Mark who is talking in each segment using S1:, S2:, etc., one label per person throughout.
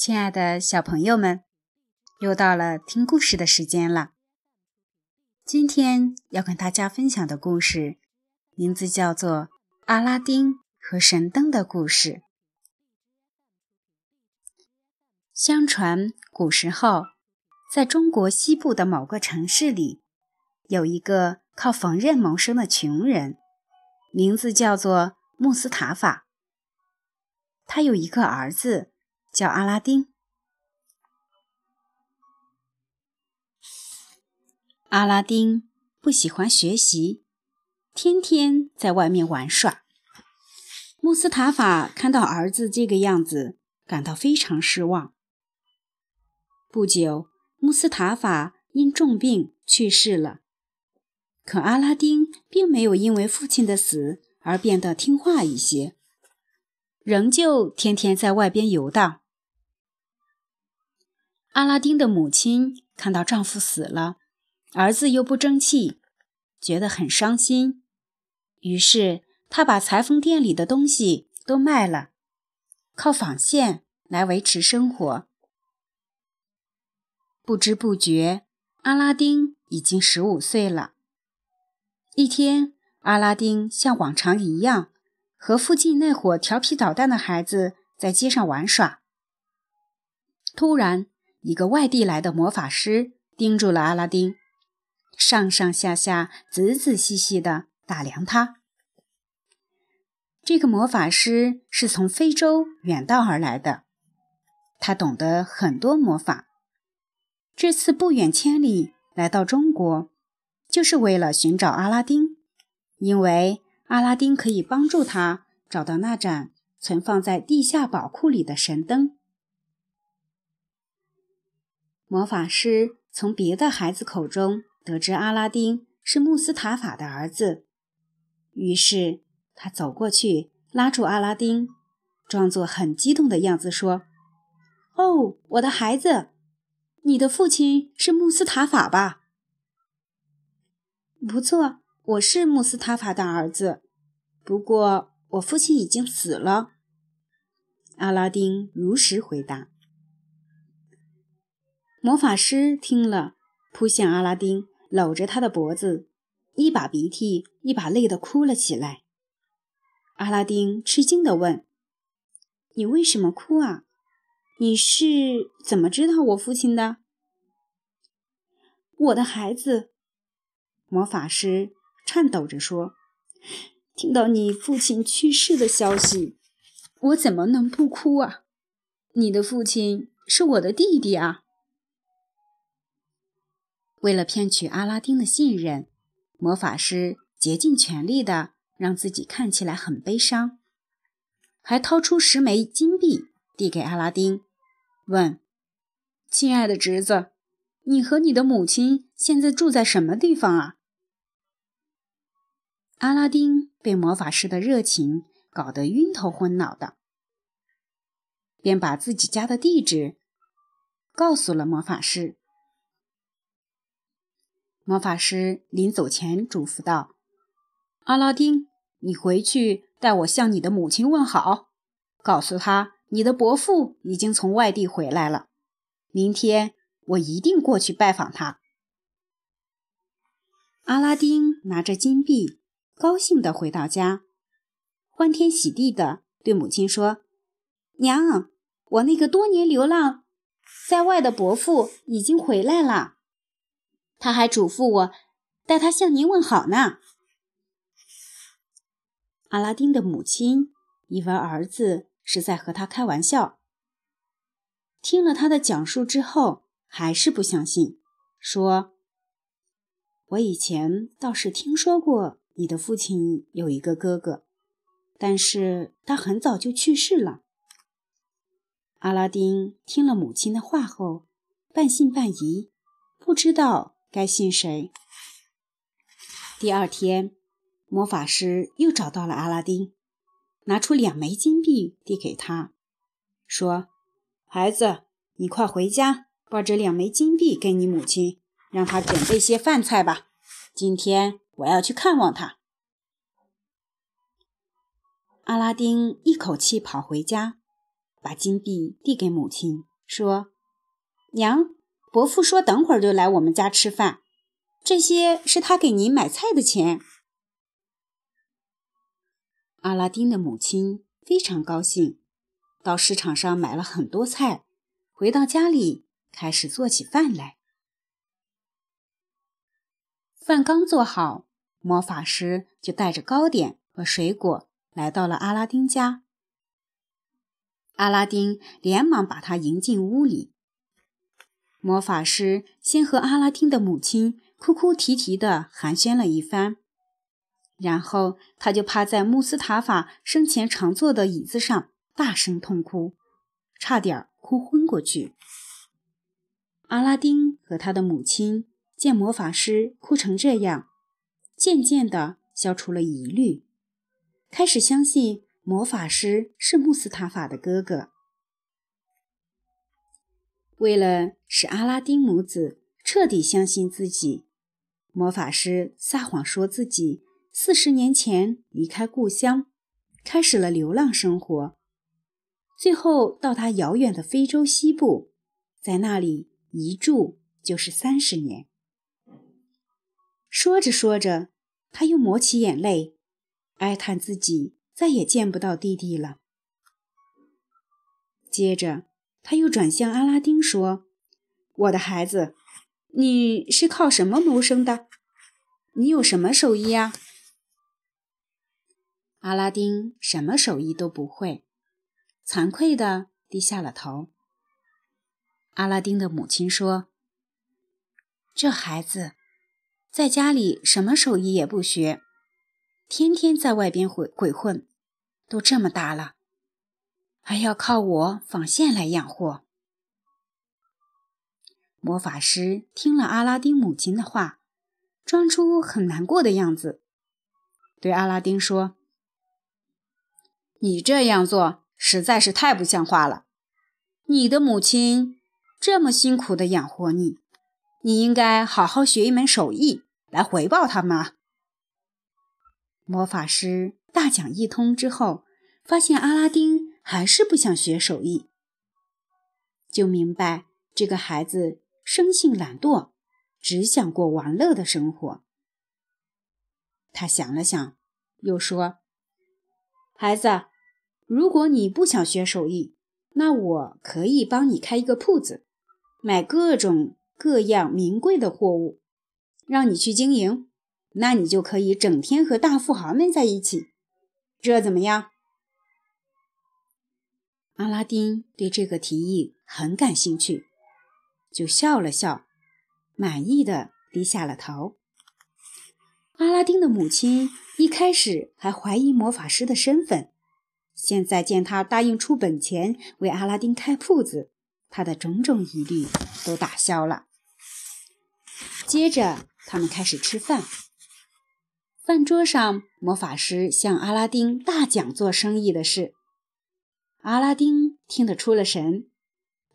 S1: 亲爱的小朋友们，又到了听故事的时间了。今天要跟大家分享的故事，名字叫做《阿拉丁和神灯的故事》。相传古时候，在中国西部的某个城市里，有一个靠缝纫谋生的穷人，名字叫做穆斯塔法。他有一个儿子。叫阿拉丁。阿拉丁不喜欢学习，天天在外面玩耍。穆斯塔法看到儿子这个样子，感到非常失望。不久，穆斯塔法因重病去世了。可阿拉丁并没有因为父亲的死而变得听话一些，仍旧天天在外边游荡。阿拉丁的母亲看到丈夫死了，儿子又不争气，觉得很伤心。于是，她把裁缝店里的东西都卖了，靠纺线来维持生活。不知不觉，阿拉丁已经十五岁了。一天，阿拉丁像往常一样，和附近那伙调皮捣蛋的孩子在街上玩耍。突然，一个外地来的魔法师盯住了阿拉丁，上上下下、仔仔细细地打量他。这个魔法师是从非洲远道而来的，他懂得很多魔法。这次不远千里来到中国，就是为了寻找阿拉丁，因为阿拉丁可以帮助他找到那盏存放在地下宝库里的神灯。魔法师从别的孩子口中得知阿拉丁是穆斯塔法的儿子，于是他走过去拉住阿拉丁，装作很激动的样子说：“哦，我的孩子，你的父亲是穆斯塔法吧？”“不错，我是穆斯塔法的儿子，不过我父亲已经死了。”阿拉丁如实回答。魔法师听了，扑向阿拉丁，搂着他的脖子，一把鼻涕一把泪的哭了起来。阿拉丁吃惊的问：“你为什么哭啊？你是怎么知道我父亲的？”我的孩子，魔法师颤抖着说：“听到你父亲去世的消息，我怎么能不哭啊？你的父亲是我的弟弟啊！”为了骗取阿拉丁的信任，魔法师竭尽全力的让自己看起来很悲伤，还掏出十枚金币递给阿拉丁，问：“亲爱的侄子，你和你的母亲现在住在什么地方啊？”阿拉丁被魔法师的热情搞得晕头昏脑的，便把自己家的地址告诉了魔法师。魔法师临走前嘱咐道：“阿拉丁，你回去代我向你的母亲问好，告诉她你的伯父已经从外地回来了。明天我一定过去拜访他。”阿拉丁拿着金币，高兴地回到家，欢天喜地地对母亲说：“娘，我那个多年流浪在外的伯父已经回来了。”他还嘱咐我，带他向您问好呢。阿拉丁的母亲以为儿子是在和他开玩笑，听了他的讲述之后，还是不相信，说：“我以前倒是听说过你的父亲有一个哥哥，但是他很早就去世了。”阿拉丁听了母亲的话后，半信半疑，不知道。该信谁？第二天，魔法师又找到了阿拉丁，拿出两枚金币递给他，说：“孩子，你快回家，把这两枚金币给你母亲，让她准备些饭菜吧。今天我要去看望他。”阿拉丁一口气跑回家，把金币递给母亲，说：“娘，伯父说等会儿就来我们家吃饭，这些是他给您买菜的钱。”阿拉丁的母亲非常高兴，到市场上买了很多菜，回到家里开始做起饭来。饭刚做好，魔法师就带着糕点和水果来到了阿拉丁家。阿拉丁连忙把他迎进屋里。魔法师先和阿拉丁的母亲哭哭啼啼地寒暄了一番，然后他就趴在穆斯塔法生前常坐的椅子上大声痛哭，差点哭昏过去。阿拉丁和他的母亲见魔法师哭成这样，渐渐的消除了疑虑，开始相信。魔法师是穆斯塔法的哥哥。为了使阿拉丁母子彻底相信自己，魔法师撒谎说自己四十年前离开故乡，开始了流浪生活，最后到达遥远的非洲西部，在那里一住就是三十年。说着说着，他又抹起眼泪，哀叹自己。再也见不到弟弟了。接着，他又转向阿拉丁说：“我的孩子，你是靠什么谋生的？你有什么手艺呀？”阿拉丁什么手艺都不会，惭愧的低下了头。阿拉丁的母亲说：“这孩子在家里什么手艺也不学，天天在外边鬼鬼混。”都这么大了，还要靠我纺线来养活。魔法师听了阿拉丁母亲的话，装出很难过的样子，对阿拉丁说：“你这样做实在是太不像话了。你的母亲这么辛苦的养活你，你应该好好学一门手艺来回报他们。”魔法师。大讲一通之后，发现阿拉丁还是不想学手艺，就明白这个孩子生性懒惰，只想过玩乐的生活。他想了想，又说：“孩子，如果你不想学手艺，那我可以帮你开一个铺子，买各种各样名贵的货物，让你去经营。那你就可以整天和大富豪们在一起。”这怎么样？阿拉丁对这个提议很感兴趣，就笑了笑，满意的低下了头。阿拉丁的母亲一开始还怀疑魔法师的身份，现在见他答应出本钱为阿拉丁开铺子，他的种种疑虑都打消了。接着，他们开始吃饭。饭桌上，魔法师向阿拉丁大讲做生意的事。阿拉丁听得出了神。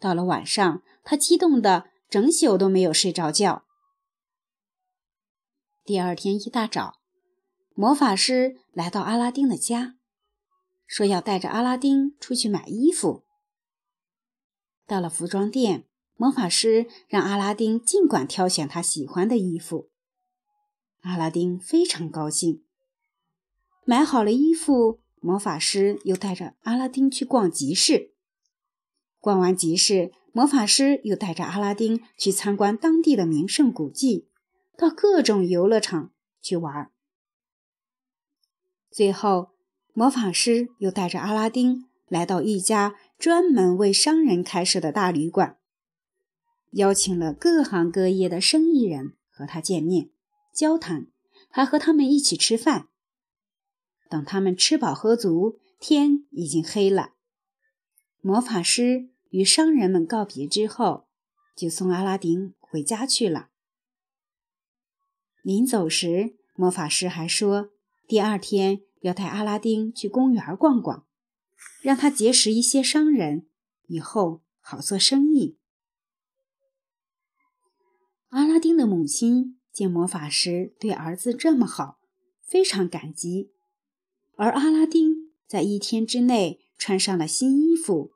S1: 到了晚上，他激动的整宿都没有睡着觉。第二天一大早，魔法师来到阿拉丁的家，说要带着阿拉丁出去买衣服。到了服装店，魔法师让阿拉丁尽管挑选他喜欢的衣服。阿拉丁非常高兴，买好了衣服，魔法师又带着阿拉丁去逛集市。逛完集市，魔法师又带着阿拉丁去参观当地的名胜古迹，到各种游乐场去玩。最后，魔法师又带着阿拉丁来到一家专门为商人开设的大旅馆，邀请了各行各业的生意人和他见面。交谈，还和他们一起吃饭。等他们吃饱喝足，天已经黑了。魔法师与商人们告别之后，就送阿拉丁回家去了。临走时，魔法师还说，第二天要带阿拉丁去公园逛逛，让他结识一些商人，以后好做生意。阿拉丁的母亲。见魔法师对儿子这么好，非常感激。而阿拉丁在一天之内穿上了新衣服，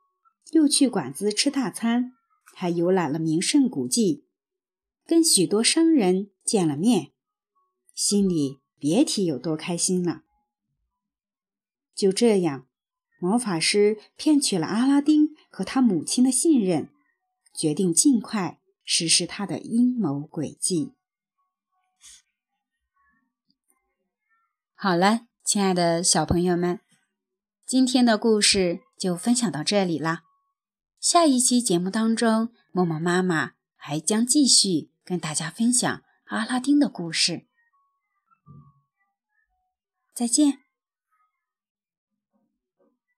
S1: 又去馆子吃大餐，还游览了名胜古迹，跟许多商人见了面，心里别提有多开心了。就这样，魔法师骗取了阿拉丁和他母亲的信任，决定尽快实施他的阴谋诡计。好了，亲爱的小朋友们，今天的故事就分享到这里啦。下一期节目当中，默默妈妈还将继续跟大家分享阿拉丁的故事。再见。